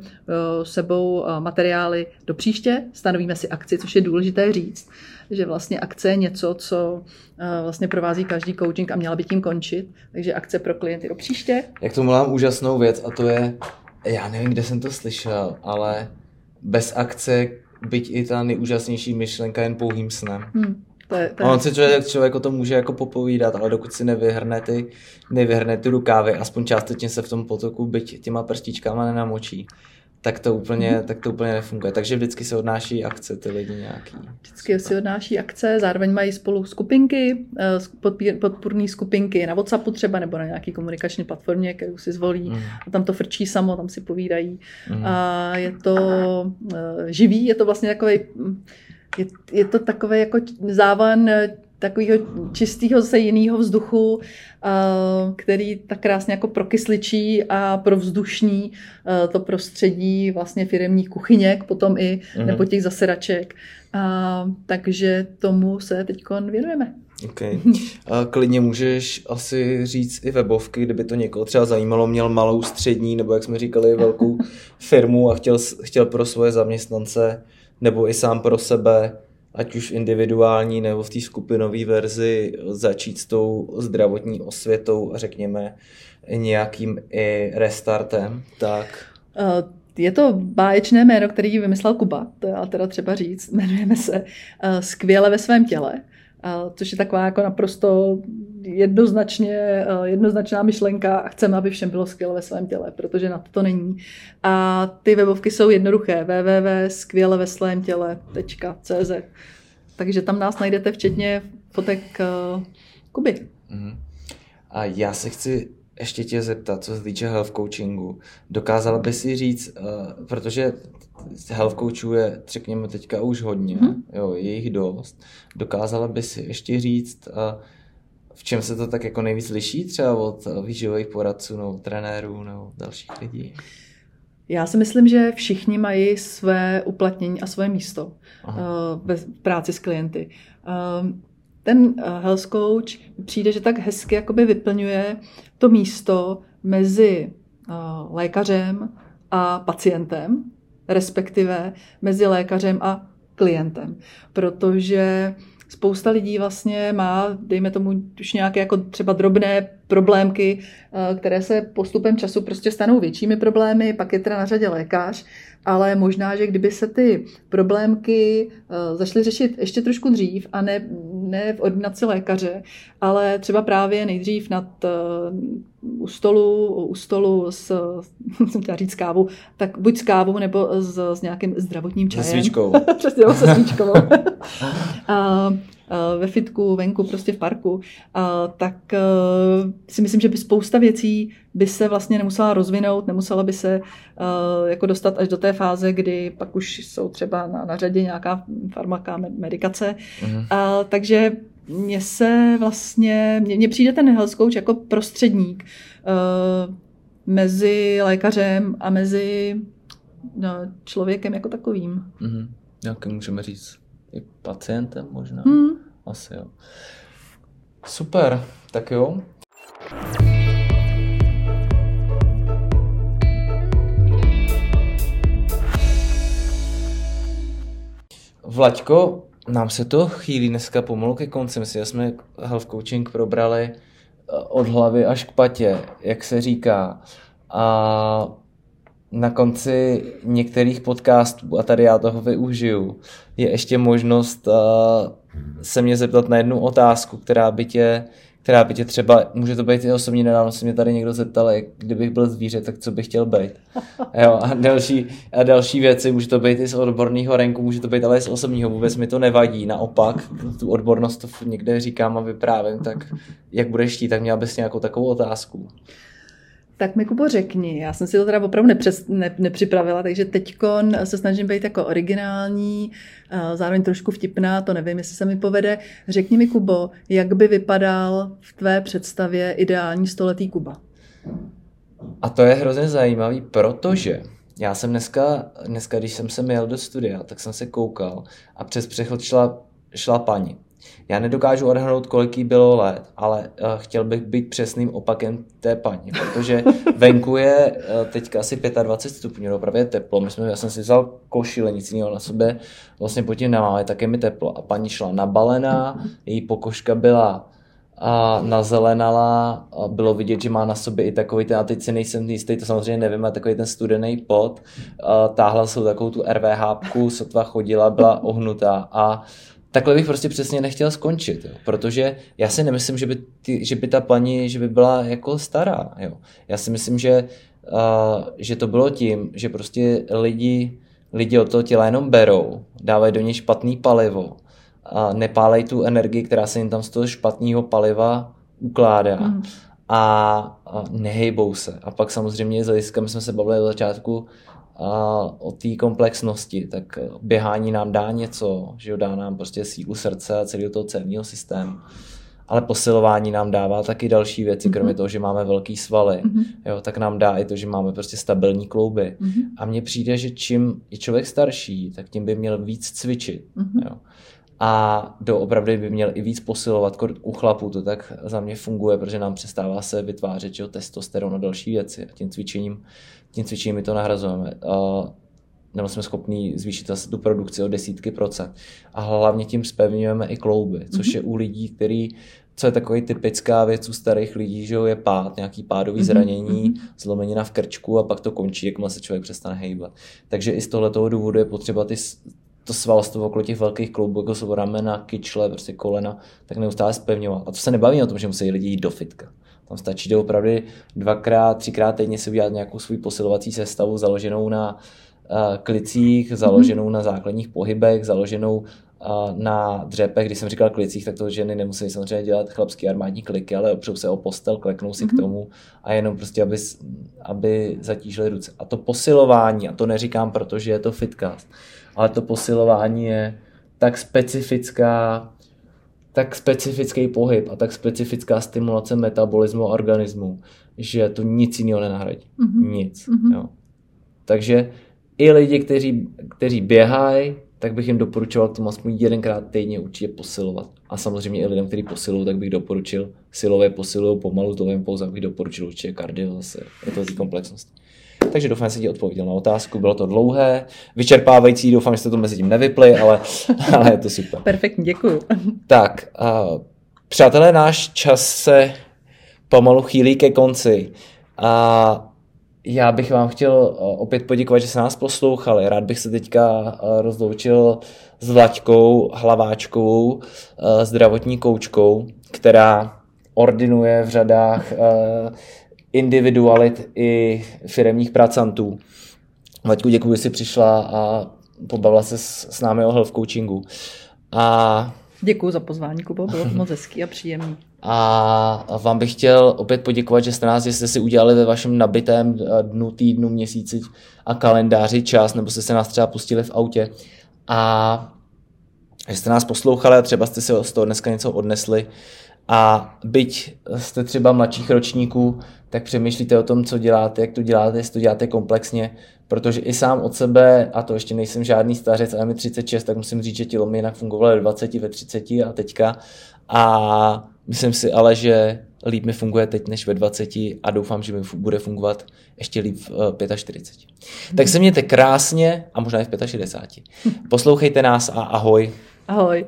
sebou materiály do příště, stanovíme si akci, což je důležité říct, že vlastně akce je něco, co vlastně provází každý coaching a měla by tím končit. Takže akce pro klienty do příště. Jak to mám úžasnou věc a to je, já nevím, kde jsem to slyšel, ale bez akce byť i ta nejúžasnější myšlenka jen pouhým snem. Hmm. To je, to je... On si člověk, člověk o tom může jako popovídat, ale dokud si nevyhrne ty, nevyhrne ty rukávy, aspoň částečně se v tom potoku byť těma prstičkama nenamočí, tak to úplně, tak to úplně nefunguje. Takže vždycky se odnáší akce ty lidi nějaký. Vždycky si odnáší akce, zároveň mají spolu skupinky, eh, podpůrné skupinky na WhatsAppu třeba nebo na nějaký komunikační platformě, kterou si zvolí mm. a tam to frčí samo, tam si povídají. Mm. A je to uh, živý, je to vlastně takový je, je to takový jako závan takového čistého se jiného vzduchu, který tak krásně jako prokysličí a provzdušní to prostředí vlastně firemních kuchyněk, potom i mm-hmm. nebo těch zasedaček. A, takže tomu se teď věnujeme. Okay. A klidně můžeš asi říct i webovky, kdyby to někoho třeba zajímalo, měl malou střední, nebo jak jsme říkali, velkou firmu a chtěl, chtěl pro svoje zaměstnance, nebo i sám pro sebe ať už individuální nebo v té skupinové verzi, začít s tou zdravotní osvětou a řekněme nějakým i restartem, tak... Uh, je to báječné jméno, který vymyslel Kuba, to já teda třeba říct, jmenujeme se uh, Skvěle ve svém těle, uh, což je taková jako naprosto jednoznačně, jednoznačná myšlenka a chceme, aby všem bylo skvěle ve svém těle, protože na to to není. A ty webovky jsou jednoduché, www.skvěle ve svém těle.cz takže tam nás najdete včetně fotek uh, Kuby. Mm-hmm. A já se chci ještě tě zeptat, co se týče health coachingu. Dokázala by si říct, uh, protože health coachů je, řekněme, teďka už hodně, hmm. jo, je jich dost. Dokázala by si ještě říct, uh, v čem se to tak jako nejvíc liší třeba od výživových poradců nebo trenérů nebo dalších lidí? Já si myslím, že všichni mají své uplatnění a své místo Aha. ve práci s klienty. Ten health coach přijde, že tak hezky jakoby vyplňuje to místo mezi lékařem a pacientem, respektive mezi lékařem a klientem. Protože spousta lidí vlastně má, dejme tomu, už nějaké jako třeba drobné problémky, eh, které se postupem času prostě stanou většími problémy, pak je teda na řadě lékař, ale možná, že kdyby se ty problémky eh, začaly řešit ještě trošku dřív a ne, ne v ordinaci lékaře, ale třeba právě nejdřív nad, eh, u stolu, u stolu s, jsem chtěla říct kávu, tak buď s kávou nebo s, s nějakým zdravotním čajem. Se svíčkou. Přesně, se svíčkou. a, ve fitku, venku, prostě v parku, tak si myslím, že by spousta věcí by se vlastně nemusela rozvinout, nemusela by se jako dostat až do té fáze, kdy pak už jsou třeba na, na řadě nějaká farmaka, medikace. Mhm. A, takže mně se vlastně, mně, přijde ten health coach jako prostředník mezi lékařem a mezi no, člověkem jako takovým. Mm-hmm. Jak můžeme říct? I pacientem možná? Mm. Asi jo. Super, tak jo. Vlaďko, nám se to chýlí dneska pomalu ke konci. Myslím, že jsme health coaching probrali eh, od hlavy až k patě, jak se říká. A na konci některých podcastů, a tady já toho využiju, je ještě možnost uh, se mě zeptat na jednu otázku, která by tě, která by tě třeba, může to být i osobní, nedávno se mě tady někdo zeptal, jak kdybych byl zvíře, tak co bych chtěl být. Jo, a další, a další věci, může to být i z odborného renku, může to být ale i z osobního, vůbec mi to nevadí, naopak, tu odbornost to někde říkám a vyprávím, tak jak budeš chtít, tak měl bys nějakou takovou otázku. Tak mi Kubo řekni, já jsem si to teda opravdu nepřes, ne, nepřipravila, takže teď se snažím být jako originální, zároveň trošku vtipná, to nevím, jestli se mi povede. Řekni mi, Kubo, jak by vypadal v tvé představě ideální stoletý Kuba? A to je hrozně zajímavý, protože já jsem dneska, dneska, když jsem se měl do studia, tak jsem se koukal a přes přechod šla, šla paní. Já nedokážu odhadnout, kolik jí bylo let, ale uh, chtěl bych být přesným opakem té paní, protože venku je uh, teďka asi 25 stupňů, opravdu je teplo. My jsme, já jsem si vzal košile, nic jiného na sobě, vlastně pod tím nemáme, tak je mi teplo. A paní šla nabalená, její pokožka byla a nazelenala, a bylo vidět, že má na sobě i takový ten, a teď si nejsem jistý, to samozřejmě nevím, a takový ten studený pot, a táhla se takovou tu RVH, sotva chodila, byla ohnutá a takhle bych prostě přesně nechtěl skončit, jo. protože já si nemyslím, že by, ty, že by ta paní, že by byla jako stará, jo. Já si myslím, že, uh, že to bylo tím, že prostě lidi, lidi od toho těla jenom berou, dávají do něj špatný palivo a nepálej tu energii, která se jim tam z toho špatného paliva ukládá mm. a, a nehejbou se. A pak samozřejmě z hlediska, my jsme se bavili od začátku o té komplexnosti, tak běhání nám dá něco, že dá nám prostě sílu srdce a celého toho cévního systému. Ale posilování nám dává taky další věci, mm-hmm. kromě toho, že máme velký svaly, mm-hmm. jo, tak nám dá i to, že máme prostě stabilní klouby. Mm-hmm. A mně přijde, že čím je člověk starší, tak tím by měl víc cvičit. Mm-hmm. Jo. A doopravdy by měl i víc posilovat. U chlapů to tak za mě funguje, protože nám přestává se vytvářet že, testosteron a další věci. A tím cvičením tím cvičením my to nahrazujeme. nebo jsme schopni zvýšit zase tu produkci o desítky procent. A hlavně tím spevňujeme i klouby, což mm-hmm. je u lidí, který co je takový typická věc u starých lidí, že jo, je pád, nějaký pádový mm-hmm. zranění, mm-hmm. zlomenina v krčku a pak to končí, jakmile se člověk přestane hejbat. Takže i z tohoto důvodu je potřeba ty, to svalstvo okolo těch velkých kloubů, jako jsou ramena, kyčle, prostě kolena, tak neustále spevňovat. A to se nebaví o tom, že musí lidi jít do fitka. Tam stačí do opravdu dvakrát, třikrát týdně si udělat nějakou svou posilovací sestavu založenou na uh, klicích, založenou mm-hmm. na základních pohybech, založenou na dřepech, když jsem říkal klicích, tak to ženy nemusí samozřejmě dělat chlapský armádní kliky, ale opřou se o postel, kleknou si mm-hmm. k mhm. tomu a jenom prostě, aby, aby zatížili ruce. A to posilování, a to neříkám, protože je to fitcast, ale to posilování je tak specifická, tak specifický pohyb a tak specifická stimulace metabolismu a organismu, že to nic jiného nenahradí. Mm-hmm. Nic. Mm-hmm. Jo. Takže i lidi, kteří, kteří běhají, tak bych jim doporučoval tomu aspoň jedenkrát týdně určitě posilovat. A samozřejmě i lidem, kteří posilují, tak bych doporučil silové posilují pomalu, dlouhým pouze bych doporučil určitě kardio, zase je to z komplexnosti. Takže doufám, že jsem ti odpověděl na otázku. Bylo to dlouhé, vyčerpávající, doufám, že jste to mezi tím nevypli, ale, ale je to super. Perfektně, děkuji. Tak, uh, přátelé, náš čas se pomalu chýlí ke konci. A já bych vám chtěl opět poděkovat, že se nás poslouchali. Rád bych se teďka rozloučil s Vlaďkou Hlaváčkovou, zdravotní koučkou, která ordinuje v řadách individualit i firemních pracantů. Vaďku, děkuji, že jsi přišla a pobavila se s, s námi o health coachingu. A... Děkuji za pozvání, Kubo, bylo moc hezký a příjemný. A vám bych chtěl opět poděkovat, že jste nás, že jste si udělali ve vašem nabitém eh, dnu, týdnu, měsíci a kalendáři čas, nebo jste se nás třeba pustili v autě a že jste nás poslouchali a třeba jste si z toho dneska něco odnesli. A byť jste třeba mladších ročníků, tak přemýšlíte o tom, co děláte, jak to děláte, jestli to děláte komplexně, protože i sám od sebe, a to ještě nejsem žádný stařec, ale mi 36, tak musím říct, že tělo mi jinak fungovalo ve 20, ve 30 a teďka. A Myslím si ale, že líp mi funguje teď než ve 20 a doufám, že mi bude fungovat ještě líp v 45. Eh, tak se mějte krásně a možná i v 65. Poslouchejte nás a ahoj. Ahoj.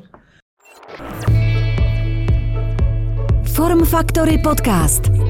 Form Factory Podcast.